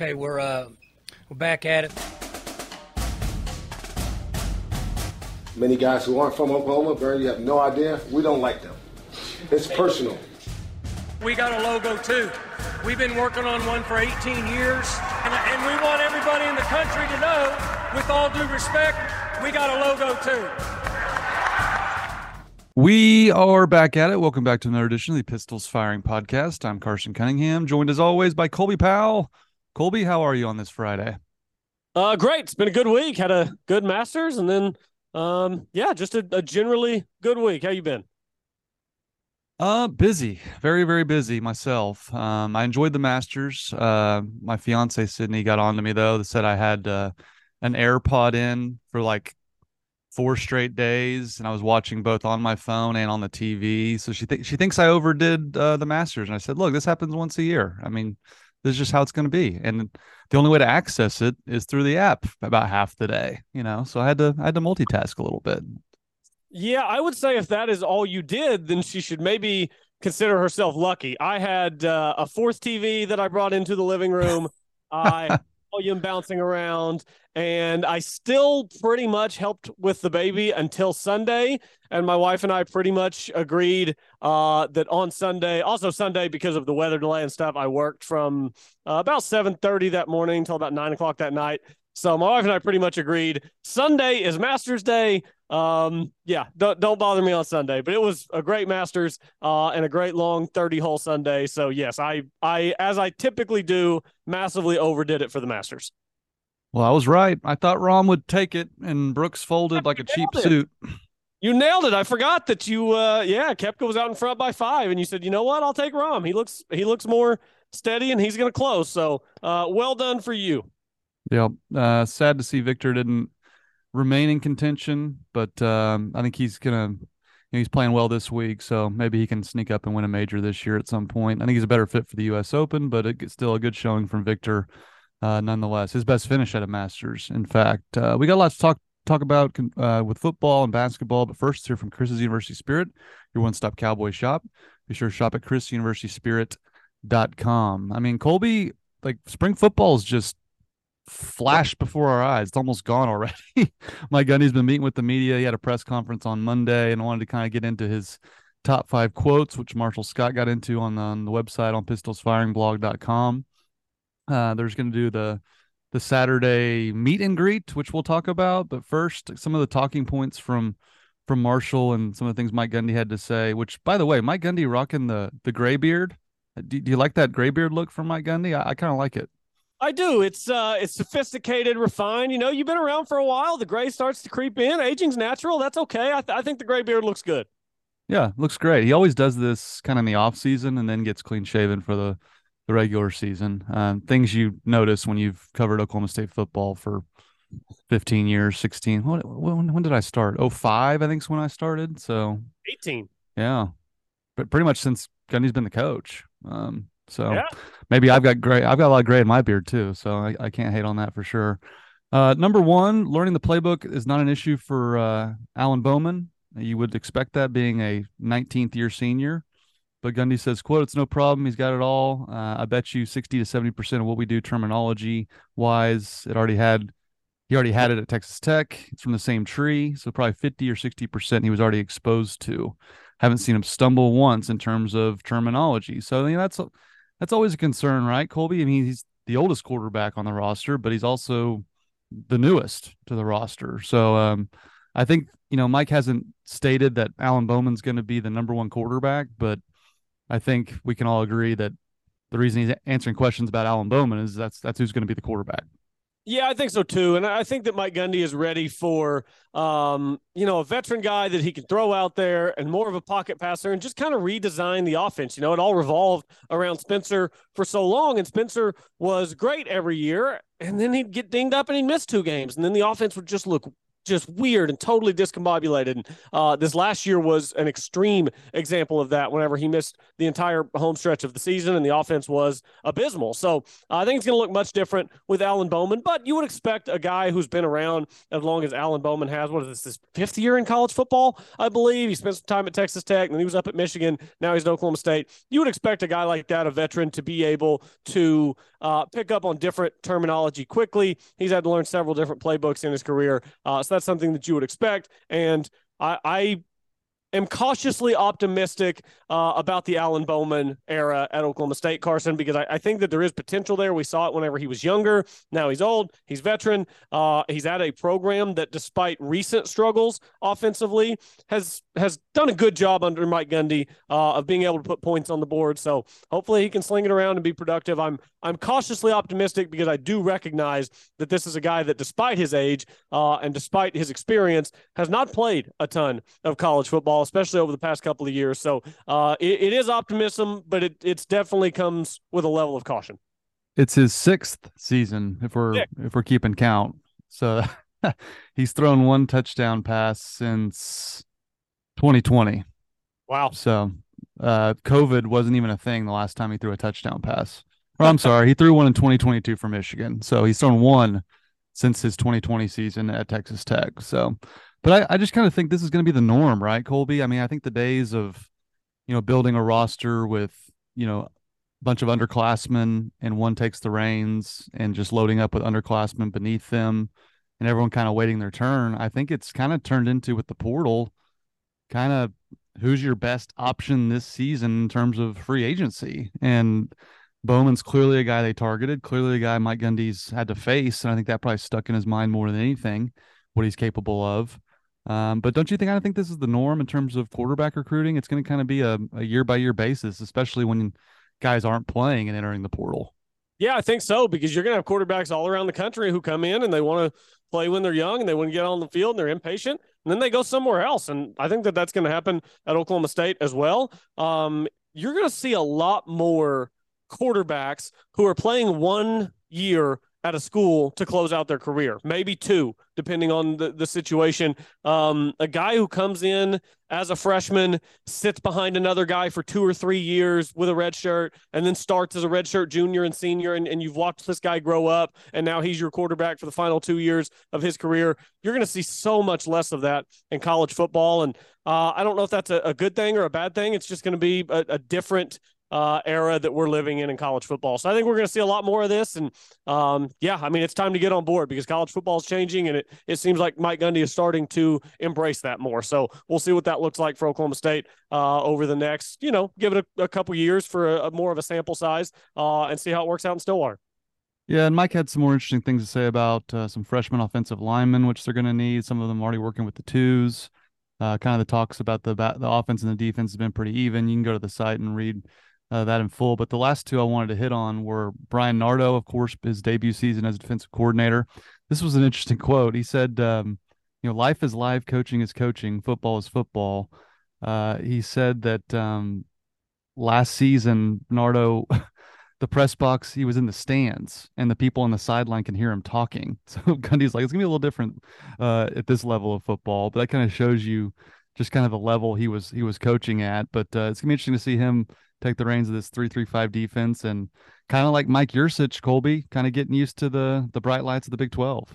Okay, we're uh, we're back at it. Many guys who aren't from Oklahoma, Bernie, you have no idea. We don't like them. It's personal. We got a logo too. We've been working on one for 18 years, and, and we want everybody in the country to know, with all due respect, we got a logo too. We are back at it. Welcome back to another edition of the Pistols Firing Podcast. I'm Carson Cunningham, joined as always by Colby Powell. Colby, how are you on this Friday? Uh, great. It's been a good week. Had a good Masters, and then, um, yeah, just a, a generally good week. How you been? Uh, busy, very, very busy myself. Um, I enjoyed the Masters. Uh, my fiance Sydney got on to me though. That said I had uh, an AirPod in for like four straight days, and I was watching both on my phone and on the TV. So she thinks she thinks I overdid uh, the Masters, and I said, "Look, this happens once a year. I mean, this is just how it's going to be." And the only way to access it is through the app about half the day, you know. So I had to I had to multitask a little bit. Yeah, I would say if that is all you did, then she should maybe consider herself lucky. I had uh, a fourth TV that I brought into the living room. I volume bouncing around, and I still pretty much helped with the baby until Sunday. And my wife and I pretty much agreed uh, that on Sunday, also Sunday because of the weather delay and stuff, I worked from uh, about seven thirty that morning until about nine o'clock that night. So my wife and I pretty much agreed Sunday is Masters Day. Um, yeah, don't don't bother me on Sunday. But it was a great Masters uh, and a great long 30 hole Sunday. So yes, I I as I typically do, massively overdid it for the Masters. Well, I was right. I thought Rahm would take it, and Brooks folded like a cheap it. suit. You nailed it. I forgot that you uh yeah, Koepka was out in front by five, and you said, you know what, I'll take Rahm. He looks he looks more steady and he's gonna close. So uh well done for you. Yeah. Uh, sad to see Viktor didn't remain in contention, but um, I think he's gonna. You know, he's playing well this week, so maybe he can sneak up and win a major this year at some point. I think he's a better fit for the U.S. Open, but it's still a good showing from Viktor, uh, nonetheless. His best finish at a Masters, in fact. Uh, we got a lot to talk talk about uh, with football and basketball, but first, hear from Chris's University Spirit, your one stop cowboy shop. Be sure to shop at chrisuniversityspirit.com. I mean, Colby, like spring football is just flashed before our eyes. It's almost gone already. Mike Gundy's been meeting with the media. He had a press conference on Monday and wanted to kind of get into his top five quotes, which Marshall Scott got into on the, on the website on pistolsfiringblog.com. Uh, there's going to do the the Saturday meet and greet, which we'll talk about. But first, some of the talking points from from Marshall and some of the things Mike Gundy had to say. Which, by the way, Mike Gundy rocking the the gray beard. Do, do you like that gray beard look from Mike Gundy? I, I kind of like it. I do. It's uh it's sophisticated, refined. You know, you've been around for a while. The gray starts to creep in. Aging's natural. That's okay. I, th- I think the gray beard looks good. Yeah, looks great. He always does this kind of in the off season and then gets clean shaven for the the regular season. Um, things you notice when you've covered Oklahoma State football for 15 years, 16. When, when, when did I start? Oh, five, I think is when I started. So 18. Yeah. But pretty much since Gundy's been the coach. Um, so Yeah. maybe I've got gray. I've got a lot of gray in my beard too. So I, I can't hate on that for sure. Uh, number one, learning the playbook is not an issue for uh, Alan Bowman. You would expect that being a 19th year senior. But Gundy says, quote, it's no problem. He's got it all. Uh, I bet you 60 to 70% of what we do terminology wise, it already had, he already had it at Texas Tech. It's from the same tree. So probably 50 or 60% he was already exposed to. Haven't seen him stumble once in terms of terminology. So I mean, that's, that's always a concern, right, Colby? I mean, he's the oldest quarterback on the roster, but he's also the newest to the roster. So um, I think, you know, Mike hasn't stated that Alan Bowman's going to be the number one quarterback, but I think we can all agree that the reason he's answering questions about Alan Bowman is that's that's who's going to be the quarterback. Yeah, I think so too. And I think that Mike Gundy is ready for, um, you know, a veteran guy that he can throw out there and more of a pocket passer and just kind of redesign the offense. You know, it all revolved around Spencer for so long, and Spencer was great every year. And then he'd get dinged up and he'd miss two games. And then the offense would just look just weird and totally discombobulated. And uh, this last year was an extreme example of that. Whenever he missed the entire home stretch of the season, and the offense was abysmal. So uh, I think it's going to look much different with Alan Bowman. But you would expect a guy who's been around as long as Alan Bowman has. What is this? His fifth year in college football, I believe. He spent some time at Texas Tech, and then he was up at Michigan. Now he's at Oklahoma State. You would expect a guy like that, a veteran, to be able to uh, pick up on different terminology quickly. He's had to learn several different playbooks in his career. Uh, so that's something that you would expect. And I, I am cautiously optimistic uh, about the Alan Bowman era at Oklahoma State, Carson, because I, I, think that there is potential there. We saw it whenever he was younger. Now he's old. He's veteran. Uh, he's at a program that, despite recent struggles offensively, has has done a good job under Mike Gundy uh, of being able to put points on the board. So hopefully he can sling it around and be productive. I'm I'm cautiously optimistic because I do recognize that this is a guy that, despite his age uh, and despite his experience, has not played a ton of college football, especially over the past couple of years. So uh, it, it is optimism, but it it's definitely comes with a level of caution. It's his sixth season, if we're if we're keeping count. So he's thrown one touchdown pass since 2020. Wow. So uh, COVID wasn't even a thing the last time he threw a touchdown pass. Or I'm sorry, he threw one in 2022 for Michigan. So he's thrown one since his 2020 season at Texas Tech. So, but I, I just kind of think this is going to be the norm, right, Colby? I mean, I think the days of, you know, building a roster with, you know, a bunch of underclassmen and one takes the reins and just loading up with underclassmen beneath them and everyone kind of waiting their turn. I think it's kind of turned into with the portal, kind of who's your best option this season in terms of free agency. And Bowman's clearly a guy they targeted, clearly a guy Mike Gundy's had to face, and I think that probably stuck in his mind more than anything what he's capable of. Um, but don't you think I think this is the norm in terms of quarterback recruiting? It's going to kind of be a, year by year basis, especially when guys aren't playing and entering the portal. Yeah, I think so because you're going to have quarterbacks all around the country who come in and they want to play when they're young and they want to get on the field and they're impatient and then they go somewhere else. And I think that that's going to happen at Oklahoma State as well. Um, you're going to see a lot more quarterbacks who are playing one year at a school to close out their career, maybe two, depending on the, the situation. Um, a guy who comes in as a freshman, sits behind another guy for two or three years with a red shirt, and then starts as a red shirt junior and senior, and, and you've watched this guy grow up, and now he's your quarterback for the final two years of his career. You're going to see so much less of that in college football. And uh, I don't know if that's a, a, good thing or a bad thing. It's just going to be a, a different uh, era that we're living in in college football. So I think we're going to see a lot more of this. And um, yeah, I mean, it's time to get on board because college football is changing, and it it seems like Mike Gundy is starting to embrace that more. So we'll see what that looks like for Oklahoma State uh, over the next, you know, give it a, a couple years for a, a, more of a sample size uh, and see how it works out in Stillwater. Yeah, and Mike had some more interesting things to say about uh, some freshman offensive linemen, which they're going to need. Some of them already working with the twos. Uh, kind of the talks about the the offense and the defense has been pretty even. You can go to the site and read uh, that in full. But the last two I wanted to hit on were Bryan Nardo, of course, his debut season as defensive coordinator. This was an interesting quote. He said, um, "You know, life is live, coaching is coaching, football is football." Uh, he said that um, last season, Nardo. the press box, he was in the stands, and the people on the sideline can hear him talking. So Gundy's like, it's gonna be a little different uh, at this level of football, but that kind of shows you just kind of the level he was he was coaching at. But uh, it's gonna be interesting to see him take the reins of this three three five defense and kind of like Mike Yurcich, Colby, kind of getting used to the the bright lights of the Big Twelve.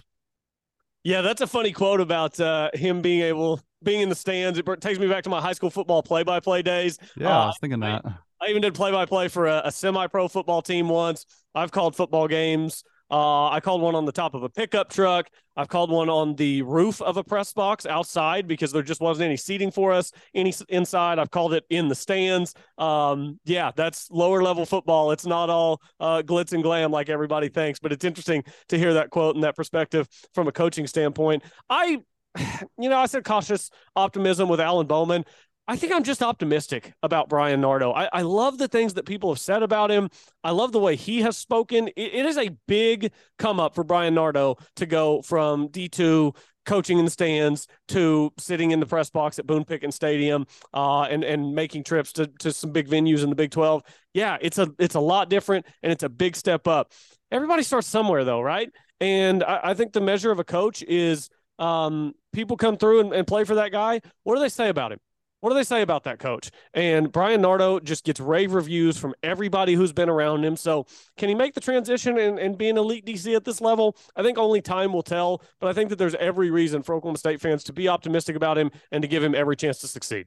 Yeah, that's a funny quote about uh, him being able being in the stands. It takes me back to my high school football play by play days. Yeah, uh, I was thinking that. I, I even did play by play for a, a semi pro football team once. I've called football games uh, I called one on the top of a pickup truck. I've called one on the roof of a press box outside because there just wasn't any seating for us any inside. I've called it in the stands. Um, yeah, that's lower level football. It's not all uh, glitz and glam like everybody thinks, but it's interesting to hear that quote and that perspective from a coaching standpoint. I you know, I said cautious optimism with Alan Bowman. I think I'm just optimistic about Bryan Nardo. I, I, love the things that people have said about him. I love the way he has spoken. it, it is a big come up for Bryan Nardo to go from D2 coaching in the stands to sitting in the press box at Boone Pickens Stadium uh, and and making trips to, to some big venues in the Big 12. Yeah, it's a it's a lot different and it's a big step up. Everybody starts somewhere though, right? And I, I think the measure of a coach is um, people come through and, and play for that guy. What do they say about him? What do they say about that coach? And Bryan Nardo just gets rave reviews from everybody who's been around him. So can he make the transition and, and be an elite DC at this level? I think only time will tell, but I think that there's every reason for Oklahoma State fans to be optimistic about him and to give him every chance to succeed.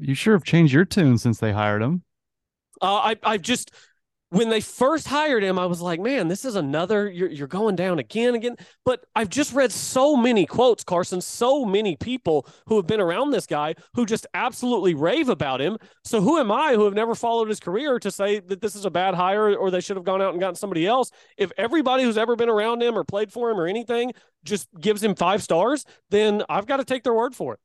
You sure have changed your tune since they hired him. Uh, I, I've just when they first hired him, I was like, man, this is another, you're, you're going down again, again. But I've just read so many quotes, Carson, so many people who have been around this guy who just absolutely rave about him. So who am I who have never followed his career to say that this is a bad hire or they should have gone out and gotten somebody else? If everybody who's ever been around him or played for him or anything just gives him five stars, then I've got to take their word for it.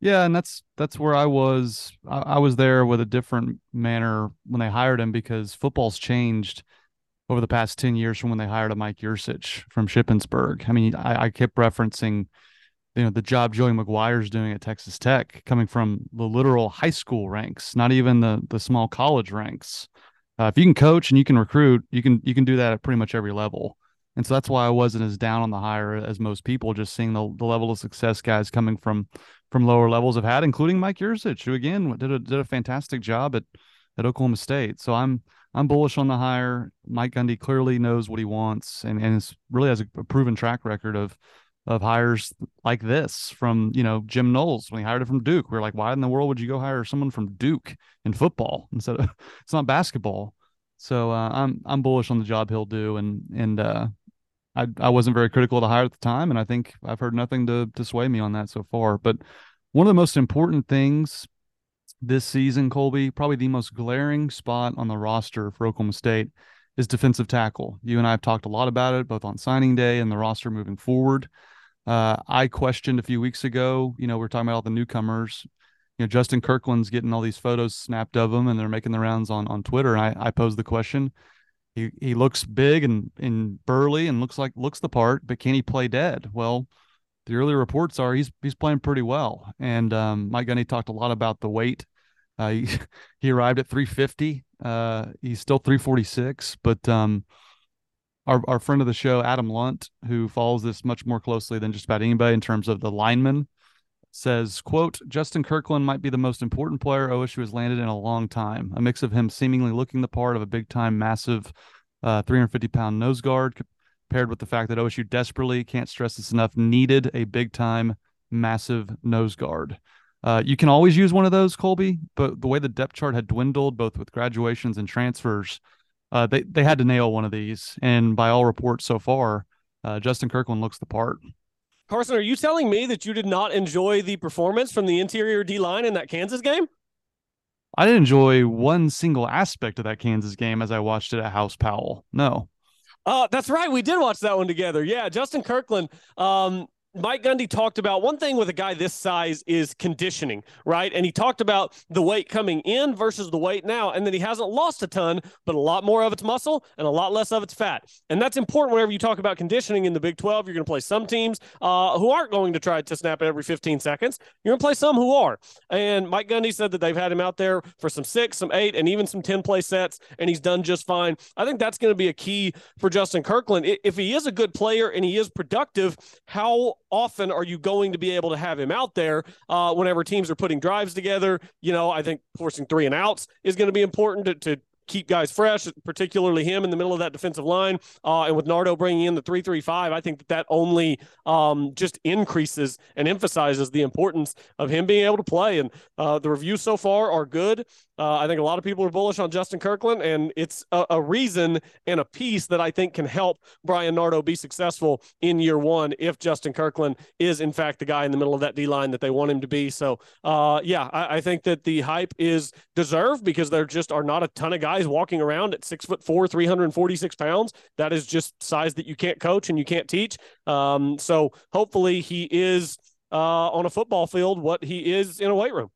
Yeah, and that's that's where I was. I, I, was there with a different manner when they hired him because football's changed over the past ten years from when they hired a Mike Yurcich from Shippensburg. I mean, I, I kept referencing, you know, the job Joey McGuire's doing at Texas Tech, coming from the literal high school ranks, not even the the small college ranks. Uh, if you can coach and you can recruit, you can you can do that at pretty much every level. And so that's why I wasn't as down on the hire as most people, just seeing the, the level of success guys coming from from lower levels have had, including Mike Yurcich, who again did a did a fantastic job at at Oklahoma State. So I'm I'm bullish on the hire. Mike Gundy clearly knows what he wants and, and is really has a, proven track record of of hires like this from you know Jim Knowles when he hired him from Duke. We are like, why in the world would you go hire someone from Duke in football instead of it's not basketball? So uh, I'm I'm bullish on the job he'll do, and and uh, I I wasn't very critical of the hire at the time, and I think I've heard nothing to to sway me on that so far. But one of the most important things this season, Colby, probably the most glaring spot on the roster for Oklahoma State is defensive tackle. You and I have talked a lot about it, both on signing day and the roster moving forward. Uh, I questioned a few weeks ago, you know, we are talking about all the newcomers. You know, Justin Kirkland's getting all these photos snapped of him and they're making the rounds on on Twitter. And I, I posed the question, he he looks big and and burly and looks like looks the part, but can he play dead? Well, the early reports are he's he's playing pretty well. And um, Mike Gundy talked a lot about the weight. Uh, he, he arrived at 350. Uh, he's still 346, but um, our our friend of the show, Adam Lunt, who follows this much more closely than just about anybody in terms of the linemen, says, quote, Justin Kirkland might be the most important player OSU has landed in a long time. A mix of him seemingly looking the part of a big time, massive uh, 350 pound nose guard, paired with the fact that OSU desperately, can't stress this enough, needed a big time, massive nose guard. Uh, you can always use one of those, Colby, but the way the depth chart had dwindled, both with graduations and transfers, uh, they, they had to nail one of these. And by all reports so far, uh, Justin Kirkland looks the part. Carson, are you telling me that you did not enjoy the performance from the interior D line in that Kansas game? I didn't enjoy one single aspect of that Kansas game as I watched it at House Powell. No. Uh, that's right. We did watch that one together. Yeah, Justin Kirkland. Um, Mike Gundy talked about one thing with a guy this size is conditioning, right? And he talked about the weight coming in versus the weight now, and that he hasn't lost a ton, but a lot more of it's muscle and a lot less of it's fat. And that's important whenever you talk about conditioning in the Big 12. You're going to play some teams uh, who aren't going to try to snap it every 15 seconds. You're going to play some who are. And Mike Gundy said that they've had him out there for some six, some eight, and even some 10 play sets, and he's done just fine. I think that's going to be a key for Justin Kirkland. If he is a good player and he is productive, how often are you going to be able to have him out there uh, whenever teams are putting drives together? You know, I think forcing three and outs is going to be important to, to keep guys fresh, particularly him in the middle of that defensive line. Uh, and with Nardo bringing in the three three five, I think that that only um, just increases and emphasizes the importance of him being able to play. And uh, the reviews so far are good. Uh, I think a lot of people are bullish on Justin Kirkland, and it's a, a, reason and a piece that I think can help Bryan Nardo be successful in year one if Justin Kirkland is, in fact, the guy in the middle of that D line that they want him to be. So, uh, yeah, I, I, think that the hype is deserved because there just are not a ton of guys walking around at six foot four, 346 pounds. That is just size that you can't coach and you can't teach. Um, so, hopefully, he is uh, on a football field what he is in a weight room.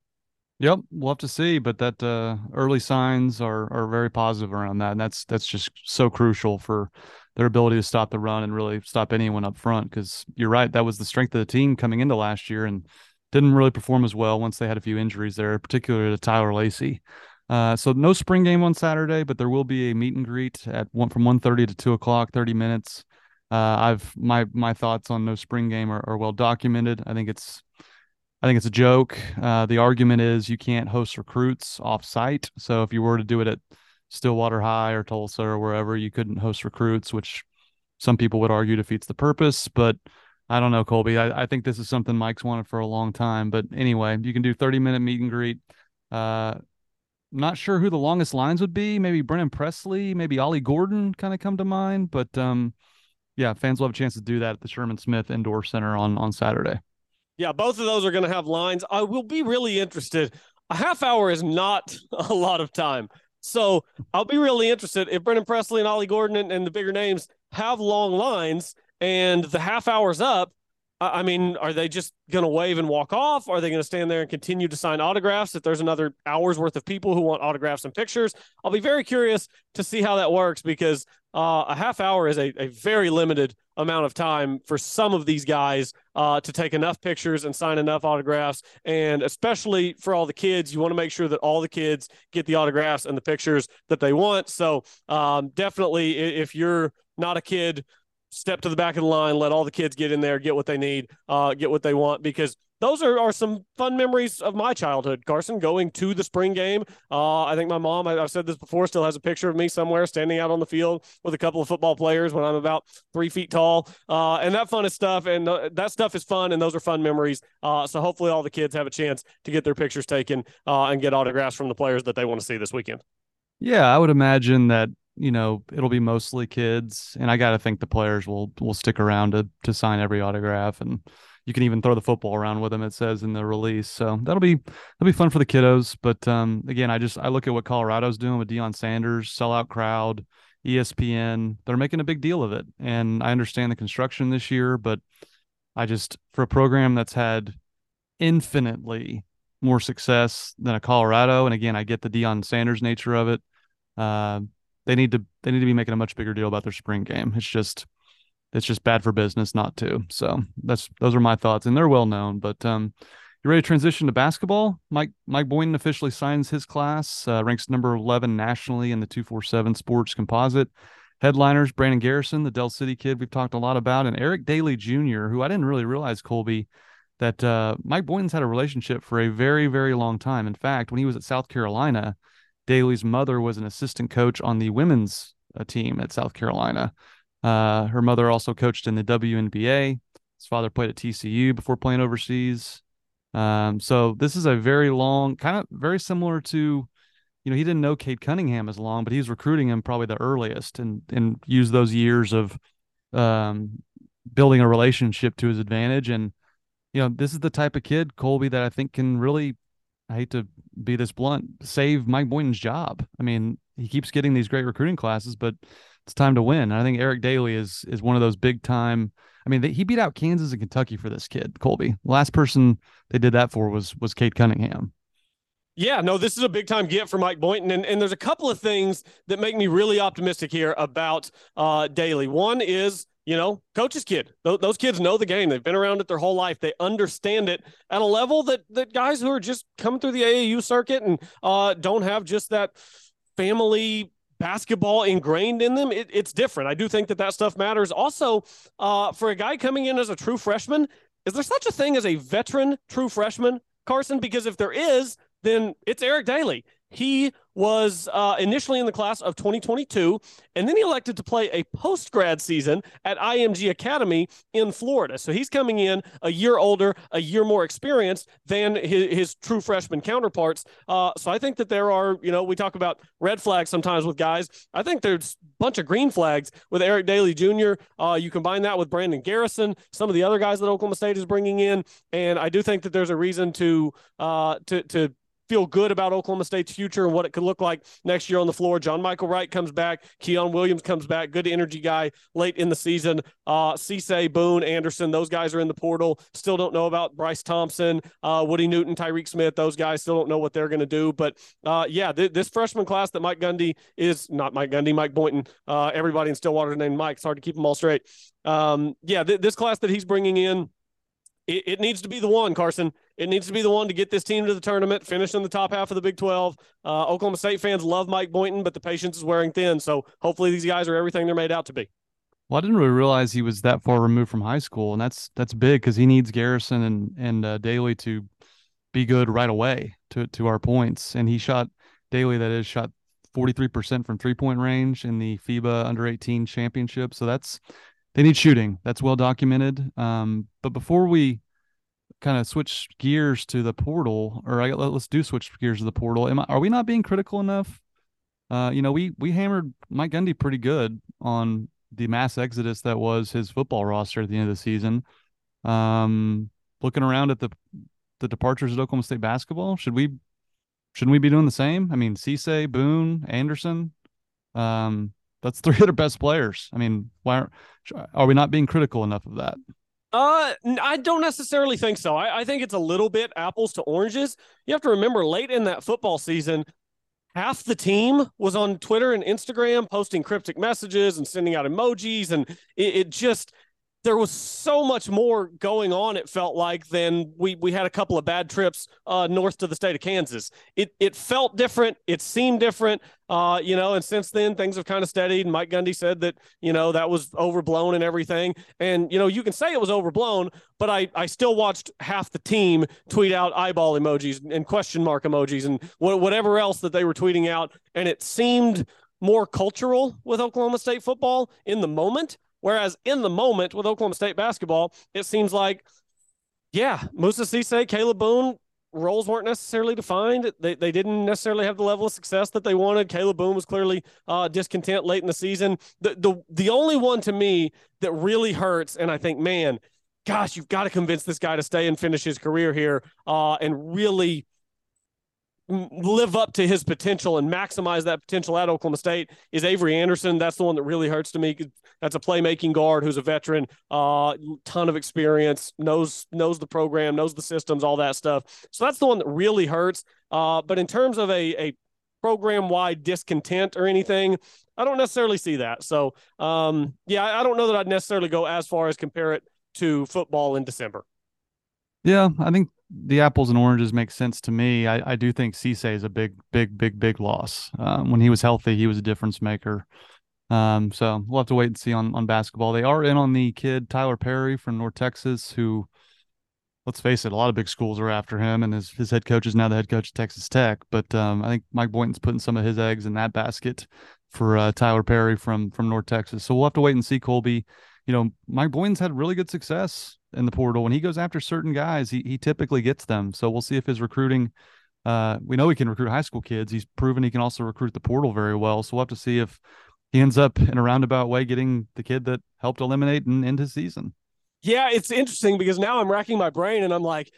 Yep, we'll have to see, but that uh, early signs are are very positive around that, and that's that's just so crucial for their ability to stop the run and really stop anyone up front. Because you're right, that was the strength of the team coming into last year, and didn't really perform as well once they had a few injuries there, particularly to Tyler Lacy. Uh, so no spring game on Saturday, but there will be a meet and greet at one from 1.30 to two o'clock, thirty minutes. Uh, I've my my thoughts on no spring game are, are well documented. I think it's I think it's a joke. Uh, the argument is you can't host recruits off site. So if you were to do it at Stillwater High or Tulsa or wherever, you couldn't host recruits, which some people would argue defeats the purpose. But I don't know, Colby. I, I think this is something Mike's wanted for a long time. But anyway, you can do 30 minute meet and greet. Uh, not sure who the longest lines would be. Maybe Brennan Presley, maybe Ollie Gordon kind of come to mind. But um, yeah, fans will have a chance to do that at the Sherman Smith Indoor Center on on Saturday. Yeah, both of those are going to have lines. I will be really interested. A half hour is not a lot of time. So I'll be really interested if Brennan Presley and Ollie Gordon and, and the bigger names have long lines and the half hour's up I mean, are they just going to wave and walk off? Are they going to stand there and continue to sign autographs if there's another hour's worth of people who want autographs and pictures? I'll be very curious to see how that works because uh, a half hour is a, a, very limited amount of time for some of these guys uh, to take enough pictures and sign enough autographs. And especially for all the kids, you want to make sure that all the kids get the autographs and the pictures that they want. So um, definitely, if you're not a kid, step to the back of the line, let all the kids get in there, get what they need, uh, get what they want, because those are, are some fun memories of my childhood, Carson, going to the spring game. Uh, I think my mom, I, have said this before, still has a picture of me somewhere standing out on the field with a couple of football players when I'm about three feet tall. Uh, and that fun is stuff. And uh, that stuff is fun. And those are fun memories. Uh, so hopefully all the kids have a chance to get their pictures taken uh, and get autographs from the players that they want to see this weekend. Yeah, I would imagine that you know it'll be mostly kids and i gotta think the players will will stick around to to sign every autograph and you can even throw the football around with them it says in the release so that'll be that'll be fun for the kiddos but um again i just i look at what colorado's doing with Deion sanders sellout crowd espn they're making a big deal of it and i understand the construction this year but i just for a program that's had infinitely more success than a colorado and again i get the Deion sanders nature of it uh, they need to they need to be making a much bigger deal about their spring game. It's just it's just bad for business not to. So that's those are my thoughts, and they're well known. But um, you ready to transition to basketball? Mike Mike Boynton officially signs his class, uh, ranks number eleven nationally in the two four seven Sports Composite. Headliners: Brandon Garrison, the Del City kid we've talked a lot about, and Eric Dailey Jr., who I didn't really realize Colby that uh, Mike Boynton's had a relationship for a very very long time. In fact, when he was at South Carolina Dailey's mother was an assistant coach on the women's uh, team at South Carolina. Uh, her mother also coached in the WNBA. His father played at TCU before playing overseas. Um, so this is a very long, kind of very similar to, you know, he didn't know Cade Cunningham as long, but he's recruiting him probably the earliest and and used those years of um, building a relationship to his advantage. And you know, this is the type of kid Colby that I think can really I hate to be this blunt, save Mike Boynton's job. I mean, he keeps getting these great recruiting classes, but it's time to win. And I think Eric Dailey is is one of those big time. I mean, they, he beat out Kansas and Kentucky for this kid, Colby. Last person they did that for was was Cade Cunningham. Yeah, no, this is a big time get for Mike Boynton. And, and there's a couple of things that make me really optimistic here about uh, Dailey. One is you know, coach's kid. Th- those kids know the game. They've been around it their whole life. They understand it at a level that that guys who are just coming through the AAU circuit and uh, don't have just that family basketball ingrained in them. It, it's different. I do think that that stuff matters. Also, uh, for a guy coming in as a true freshman, is there such a thing as a veteran true freshman, Carson? Because if there is, then it's Eric Dailey. He was uh, initially in the class of 2022, and then he elected to play a post grad season at IMG Academy in Florida. So he's coming in a year older, a year more experienced than his, his true freshman counterparts. Uh, so I think that there are, you know, we talk about red flags sometimes with guys. I think there's a bunch of green flags with Eric Dailey Jr. Uh, you combine that with Brandon Garrison, some of the other guys that Oklahoma State is bringing in, and I do think that there's a reason to uh, to to feel good about Oklahoma State's future and what it could look like next year on the floor. John Michael Wright comes back. Quion Williams comes back. Good energy guy late in the season. Uh, Cisse, Boone, Anderson, those guys are in the portal. Still don't know about Bryce Thompson, uh, Woody Newton, Tyreek Smith. Those guys still don't know what they're going to do. But uh, yeah, th- this freshman class that Mike Gundy is not Mike Gundy, Mike Boynton. Uh, everybody in Stillwater named Mike. It's hard to keep them all straight. Um, yeah, th- this class that he's bringing in it, it, needs to be the one, Carson. It needs to be the one to get this team to the tournament, finish in the top half of the Big 12. Uh, Oklahoma State fans love Mike Boynton, but the patience is wearing thin. So hopefully these guys are everything they're made out to be. Well, I didn't really realize he was that far removed from high school, and that's that's big because he needs Garrison and and uh, Dailey to be good right away to to our points. And he shot Dailey that is shot 43% from three point range in the FIBA under 18 championship. So that's they need shooting. That's well documented. Um, but before we kind of switch gears to the portal, or I, let's do switch gears to the portal. Am I, are we not being critical enough? Uh, you know, we we hammered Mike Gundy pretty good on the mass exodus that was his football roster at the end of the season. Um, looking around at the the departures at Oklahoma State basketball, should we shouldn't we be doing the same? I mean, Cisse, Boone, Anderson, um, that's three of their best players. I mean, why aren't are we not being critical enough of that? Uh, I don't necessarily think so. I, I think it's a little bit apples to oranges. You have to remember, late in that football season, half the team was on Twitter and Instagram posting cryptic messages and sending out emojis, and it, it just there was so much more going on. It felt like than we we had a couple of bad trips uh, north to the state of Kansas. It it felt different. It seemed different. Uh, you know, and since then things have kind of steadied. Mike Gundy said that you know that was overblown and everything. And you know you can say it was overblown, but I I still watched half the team tweet out eyeball emojis and question mark emojis and whatever else that they were tweeting out, and it seemed more cultural with Oklahoma State football in the moment Whereas in the moment with Oklahoma State basketball, it seems like, yeah, Moussa Cisse, Caleb Boone, roles weren't necessarily defined. They, they didn't necessarily have the level of success that they wanted. Caleb Boone was clearly uh, discontent late in the season. The, the the only one to me that really hurts, and I think, man, gosh, you've got to convince this guy to stay and finish his career here uh, and really live up to his potential and maximize that potential at Oklahoma State is Avery Anderson. That's the one that really hurts to me. That's a playmaking guard who's a veteran, uh, ton of experience, knows knows the program, knows the systems, all that stuff. So that's the one that really hurts. Uh, but in terms of a, a program wide discontent or anything, I don't necessarily see that. So um, yeah, I don't know that I'd necessarily go as far as compare it to football in December. Yeah, I think the apples and oranges make sense to me. I, I do think Cisse is a big, big, big, big loss. Um, when he was healthy, he was a difference maker. Um, so we'll have to wait and see on on basketball. They are in on the kid Tyler Perry from North Texas, who, let's face it, a lot of big schools are after him, and his his head coach is now the head coach of Texas Tech. But um, I think Mike Boynton's putting some of his eggs in that basket for uh, Tyler Perry from from North Texas. So we'll have to wait and see Colby. You know, Mike Boynton's had really good success in the portal. When he goes after certain guys, he he typically gets them. So we'll see if his recruiting. Uh, we know he can recruit high school kids. He's proven he can also recruit the portal very well. So we'll have to see if he ends up in a roundabout way getting the kid that helped eliminate and end his season. Yeah, it's interesting because now I'm racking my brain and I'm like,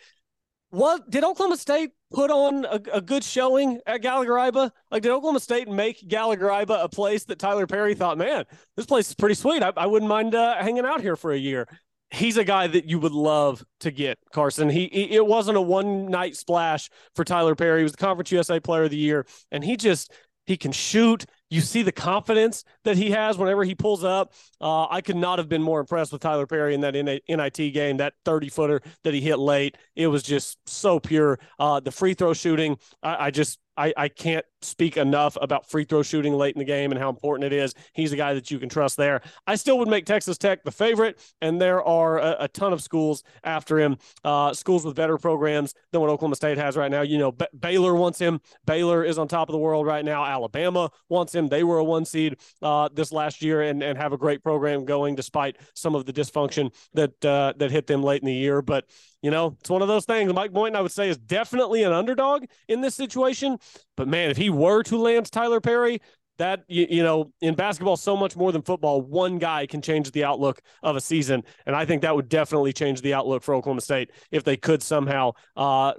what did Oklahoma State put on a, a good showing at Gallagher-Iba? Like, did Oklahoma State make Gallagher-Iba a place that Tyler Perry thought, man, this place is pretty sweet. I, I wouldn't mind uh, hanging out here for a year he's a guy that you would love to get, Carson. He, he, it wasn't a one night splash for Tyler Perry. He was the Conference USA Player of the Year, and he just he can shoot. You see the confidence that he has whenever he pulls up. Uh, I could not have been more impressed with Tyler Perry in that NIT game, that 30 footer that he hit late. It was just so pure. Uh, the free throw shooting, I, I just I, I can't speak enough about free throw shooting late in the game and how important it is. He's a guy that you can trust there. I still would make Texas Tech the favorite, and there are a, a ton of schools after him, uh, schools with better programs than what Oklahoma State has right now. You know, B- Baylor wants him. Baylor is on top of the world right now. Alabama wants him. They were a one seed uh, this last year and, and have a great program going despite some of the dysfunction that uh, that hit them late in the year. But you know, it's one of those things. Mike Boynton, I would say, is definitely an underdog in this situation. But man, if he were to land Tyler Perry, that you, you, know in basketball so much more than football one guy can change the outlook of a season. And i think that would definitely change the outlook for oklahoma state if they could somehow uh,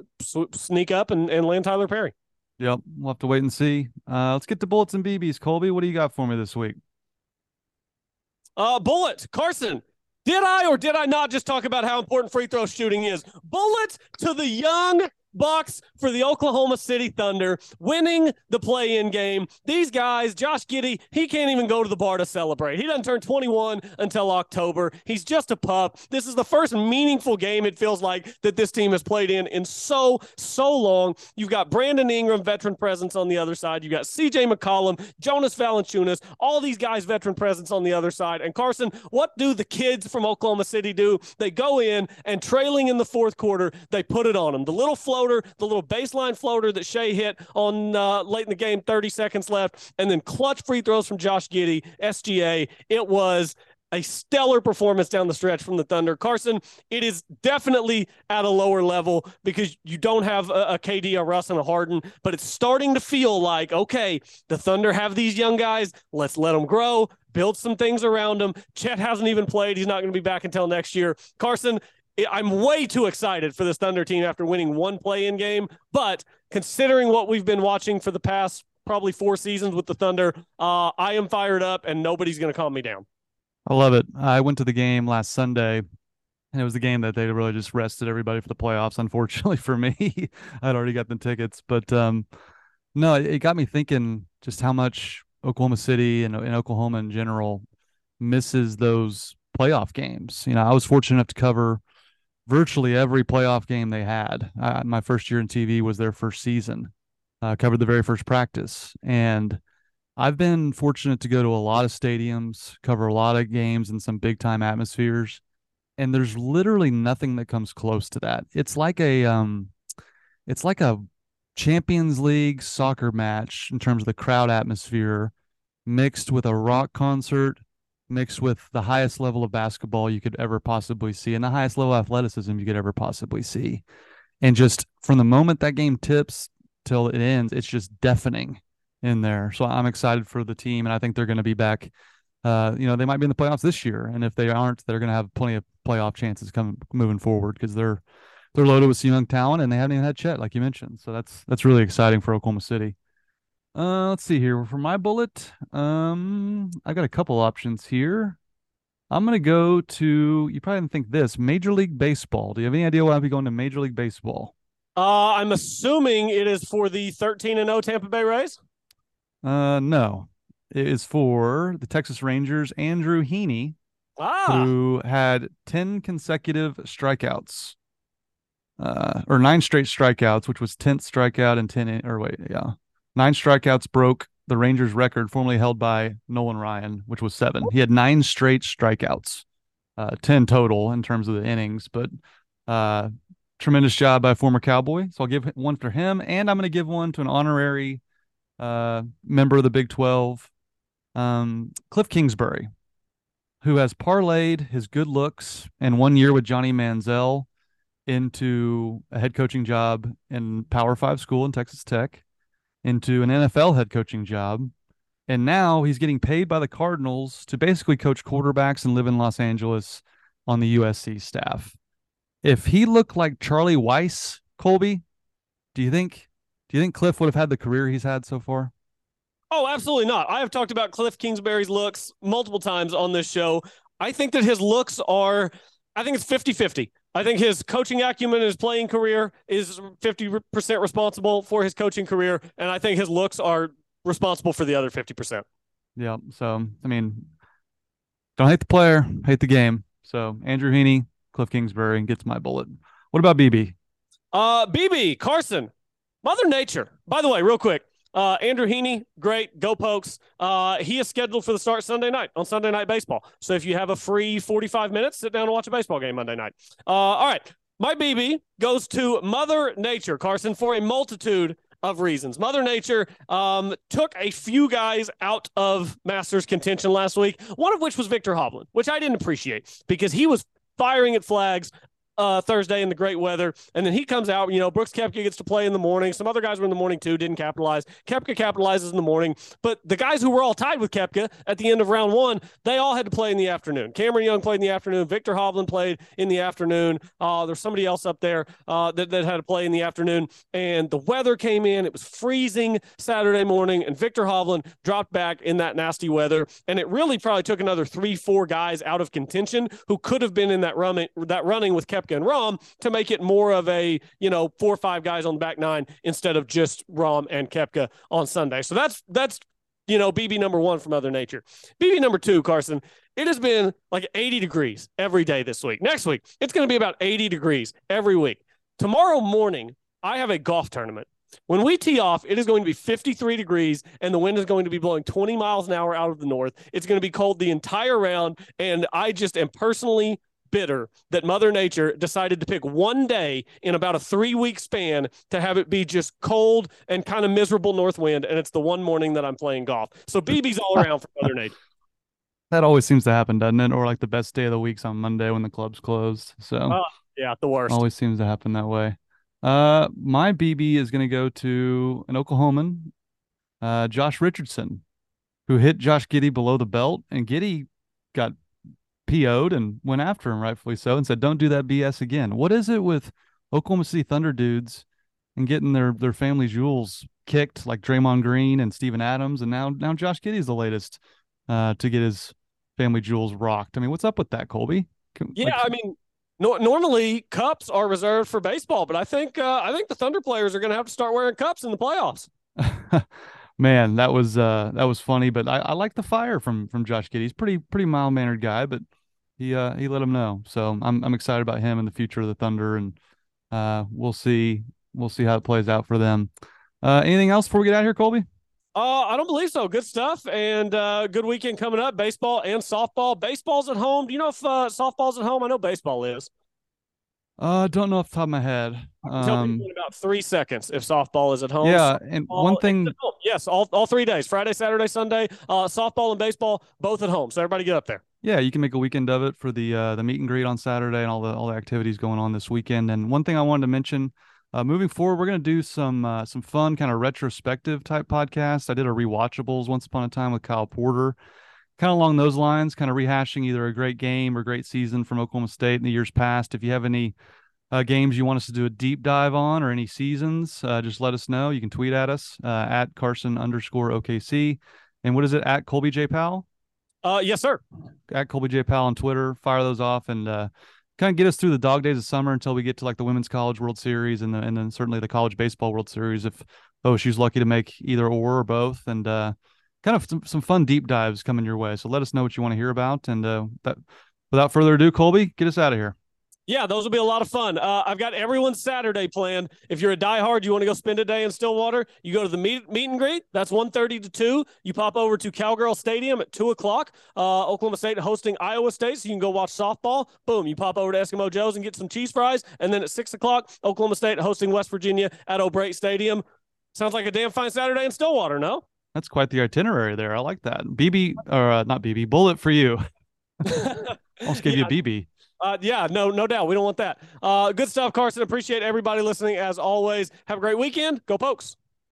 sneak up and, and land tyler perry. Yep. We'll have to wait and see. Uh, let's get to bullets and bb's colby what do you got for me this week? Uh bullet. Carson did I or did I not just talk about how important free throw shooting is? Bullets to the young bucks for the Oklahoma City Thunder, winning the play-in game. These guys, Josh Giddey, he can't even go to the bar to celebrate. He doesn't turn 21 until October. He's just a pup. This is the first meaningful game it feels like that this team has played in in so so long. You've got Brandon Ingram, veteran presence on the other side. You've got CJ McCollum, Jonas Valanciunas, all these guys veteran presence on the other side. And Carson, what do the kids from Oklahoma City do? They go in and trailing in the fourth quarter, they put it on them. The little float floater, the little baseline floater that Shai hit on uh, late in the game, 30 seconds left, and then clutch free throws from Josh Giddey, SGA. It was a stellar performance down the stretch from the Thunder. Carson, it is definitely at a lower level because you don't have a, a KD, a Russ, and a Harden, but it's starting to feel like, okay, the Thunder have these young guys. Let's let them grow, build some things around them. Chet hasn't even played. He's not going to be back until next year. Carson, I'm way too excited for this Thunder team after winning one play in game. But considering what we've been watching for the past probably four seasons with the Thunder, uh, I am fired up and nobody's going to calm me down. I love it. I went to the game last Sunday, and it was the game that they really just rested everybody for the playoffs. Unfortunately for me, I'd already got the tickets, but um, no, it got me thinking just how much Oklahoma City and, and Oklahoma in general misses those playoff games. You know, I was fortunate enough to cover virtually every playoff game they had. Uh, my first year in TV was their first season. Uh, covered the very first practice, and I've been fortunate to go to a lot of stadiums, cover a lot of games in some big time atmospheres, and there's literally nothing that comes close to that. It's like a um it's like a Champions League soccer match in terms of the crowd atmosphere mixed with a rock concert mixed with the highest level of basketball you could ever possibly see and the highest level of athleticism you could ever possibly see. And just from the moment that game tips till it ends, it's just deafening in there. So I'm excited for the team, and I think they're going to be back. Uh, you know, they might be in the playoffs this year, and if they aren't, they're going to have plenty of playoff chances coming moving forward because they're they're loaded with some young talent, and they haven't even had Chet, like you mentioned. So that's that's really exciting for Oklahoma City. Uh, let's see here for my bullet. Um, I got a couple options here. I'm gonna go to. You probably didn't think this Major League Baseball. Do you have any idea why I'd be going to Major League Baseball? Uh, I'm assuming it is for the 13 and 0 Tampa Bay Rays. Uh, no, it is for the Texas Rangers. Andrew Heaney, ah. who had ten consecutive strikeouts, uh, or nine straight strikeouts, which was tenth strikeout and ten. In, or wait, yeah, nine strikeouts broke the Rangers record formerly held by Nolan Ryan, which was seven. He had nine straight strikeouts, uh, ten total in terms of the innings, but uh, tremendous job by former Cowboy. So I'll give one for him, and I'm going to give one to an honorary uh, member of the Big 12, um, Cliff Kingsbury, who has parlayed his good looks and one year with Johnny Manziel into a head coaching job in Power Five school in Texas Tech, into an NFL head coaching job. And now he's getting paid by the Cardinals to basically coach quarterbacks and live in Los Angeles on the USC staff. If he looked like Charlie Weis, Colby, do you think do you think Cliff would have had the career he's had so far? Oh, absolutely not. I have talked about Cliff Kingsbury's looks multiple times on this show. I think that his looks are, I think it's 50 50. I think his coaching acumen and his playing career is 50% responsible for his coaching career. And I think his looks are responsible for the other 50%. Yeah. So, I mean, don't hate the player, hate the game. So, Andrew Heaney, Cliff Kingsbury gets my bullet. What about BB? Uh, BB, Carson, Mother Nature. By the way, real quick, uh, Andrew Heaney, great. Go Pokes. Uh, he is scheduled for the start Sunday night on Sunday Night Baseball. So if you have a free 45 minutes, sit down and watch a baseball game Monday night. Uh, all right. My BB goes to Mother Nature, Carson, for a multitude of reasons. Mother Nature um, took a few guys out of Masters contention last week, one of which was Viktor Hovland, which I didn't appreciate because he was firing at flags uh, Thursday in the great weather. And then he comes out, you know, Brooks Koepka gets to play in the morning. Some other guys were in the morning too, didn't capitalize. Koepka capitalizes in the morning. But the guys who were all tied with Koepka at the end of round one, they all had to play in the afternoon. Cameron Young played in the afternoon. Viktor Hovland played in the afternoon. Uh, there's somebody else up there uh, that, that had to play in the afternoon. And the weather came in. It was freezing Saturday morning. And Viktor Hovland dropped back in that nasty weather. And it really probably took another three, four guys out of contention who could have been in that running, that running with Koepka Koepka and Rahm to make it more of a, you know, four or five guys on the back nine instead of just Rahm and Koepka on Sunday. So that's that's you know, BB number one from Mother Nature. BB number two, Carson, it has been like 80 degrees every day this week. Next week, it's going to be about 80 degrees every week. Tomorrow morning, I have a golf tournament. When we tee off, it is going to be 53 degrees and the wind is going to be blowing 20 miles an hour out of the north. It's going to be cold the entire round. And I just am personally bitter that Mother Nature decided to pick one day in about a three week span to have it be just cold and kind of miserable north wind. And it's the one morning that I'm playing golf. So BB's all around for Mother Nature. That always seems to happen, doesn't it? Or like the best day of the week's on Monday when the club's closed. So Oh, yeah, the worst. always seems to happen that way. Uh, my BB is going to go to an Oklahoman, uh, Josh Richardson, who hit Josh Giddey below the belt, and Giddey got PO'd and went after him, rightfully so, and said, "Don't do that BS again." What is it with Oklahoma City Thunder dudes and getting their their family jewels kicked, like Draymond Green and Steven Adams, and now now Josh Giddey is the latest uh, to get his family jewels rocked. I mean, what's up with that, Colby? Can- Yeah, like- I mean, no, normally cups are reserved for baseball, but I think uh, I think the Thunder players are going to have to start wearing cups in the playoffs. Man, that was uh that was funny, but I, I like the fire from from Josh Giddey. He's pretty pretty mild mannered guy, but he uh he let him know. So I'm I'm excited about him and the future of the Thunder, and uh we'll see we'll see how it plays out for them. Uh, anything else before we get out of here, Colby? Uh, I don't believe so. Good stuff and uh, good weekend coming up. Baseball and softball. Baseball's at home. Do you know if uh, softball's at home? I know baseball is. Uh, don't know off the top of my head. Tell Um, people in about three seconds if softball is at home. yeah, and one thing. Yes, all, all three days Friday, Saturday, Sunday. Uh, softball and baseball both at home. So everybody get up there. Yeah, you can make a weekend of it for the uh, the meet and greet on Saturday and all the all the activities going on this weekend. And one thing I wanted to mention, uh, moving forward, we're going to do some uh, some fun kind of retrospective type podcast. I did a rewatchables once upon a time with Kyle Porter, kind of along those lines, kind of rehashing either a great game or great season from Oklahoma State in the years past. If you have any uh, games you want us to do a deep dive on or any seasons, uh, just let us know. You can tweet at us uh, at Carson underscore OKC. And what is it at Colby J Powell? Uh, yes, sir. at Colby J Powell on Twitter. Fire those off and uh, kind of get us through the dog days of summer until we get to like the Women's College World Series and the, and then certainly the College Baseball World Series if OSU's lucky to make either or or both. And uh, kind of some, some fun deep dives coming your way. So let us know what you want to hear about. And uh, that, without further ado, Colby, get us out of here. Yeah, those will be a lot of fun. Uh, I've got everyone's Saturday planned. If you're a diehard, you want to go spend a day in Stillwater, you go to the meet, meet and greet. That's 1.30 to 2. You pop over to Cowgirl Stadium at 2 o'clock. Uh, Oklahoma State hosting Iowa State, so you can go watch softball. Boom, you pop over to Eskimo Joe's and get some cheese fries. And then at 6 o'clock, Oklahoma State hosting West Virginia at O'Brate Stadium. Sounds like a damn fine Saturday in Stillwater, no? That's quite the itinerary there. I like that. BB or uh, not BB, bullet for you. Almost gave Yeah. you a BB. Uh, yeah, no, no doubt. We don't want that. Uh, good stuff, Carson. Appreciate everybody listening as always. Have a great weekend. Go Pokes.